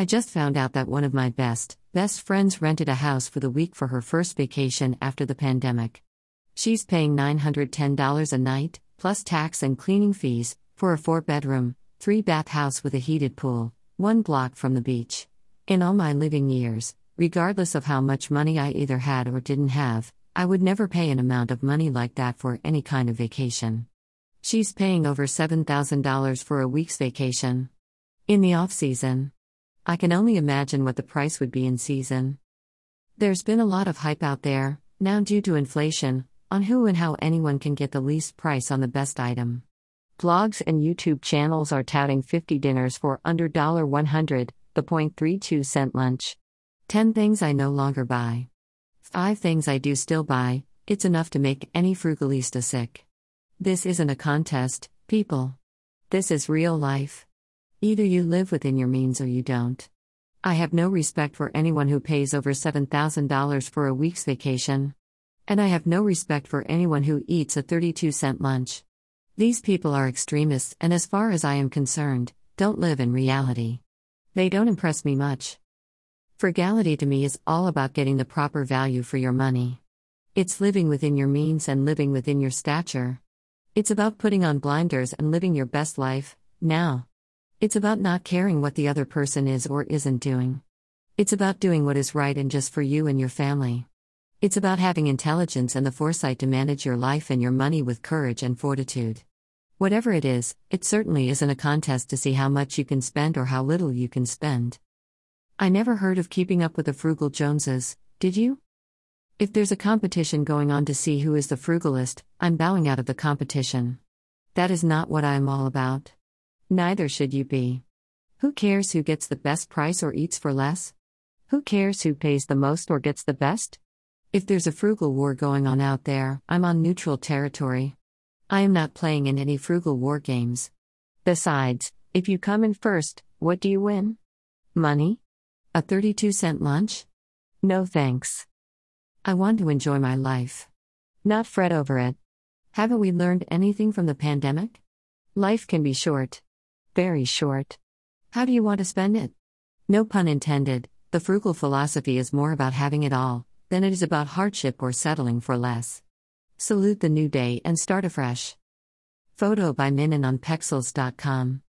I just found out that one of my best, best friends rented a house for the week for her first vacation after the pandemic. She's paying $910 a night, plus tax and cleaning fees, for a four bedroom, three bath house with a heated pool, one block from the beach. In all my living years, regardless of how much money I either had or didn't have, I would never pay an amount of money like that for any kind of vacation. She's paying over $7,000 for a week's vacation. In the off season. I can only imagine what the price would be in season. There's been a lot of hype out there, now due to inflation, on who and how anyone can get the least price on the best item. Blogs and YouTube channels are touting 50 dinners for under 100, the 0.32 cent lunch. 10 things I no longer buy. 5 things I do still buy, it's enough to make any frugalista sick. This isn't a contest, people. This is real life. Either you live within your means or you don't. I have no respect for anyone who pays over $7,000 for a week's vacation. And I have no respect for anyone who eats a 32 cent lunch. These people are extremists, and as far as I am concerned, don't live in reality. They don't impress me much. Frugality to me is all about getting the proper value for your money. It's living within your means and living within your stature. It's about putting on blinders and living your best life, now. It's about not caring what the other person is or isn't doing. It's about doing what is right and just for you and your family. It's about having intelligence and the foresight to manage your life and your money with courage and fortitude. Whatever it is, it certainly isn't a contest to see how much you can spend or how little you can spend. I never heard of keeping up with the frugal Joneses, did you? If there's a competition going on to see who is the frugalist, I'm bowing out of the competition. That is not what I am all about. Neither should you be. Who cares who gets the best price or eats for less? Who cares who pays the most or gets the best? If there's a frugal war going on out there, I'm on neutral territory. I am not playing in any frugal war games. Besides, if you come in first, what do you win? Money? A 32 cent lunch? No thanks. I want to enjoy my life. Not fret over it. Haven't we learned anything from the pandemic? Life can be short. Very short. How do you want to spend it? No pun intended, the frugal philosophy is more about having it all than it is about hardship or settling for less. Salute the new day and start afresh. Photo by Minin on Pexels.com.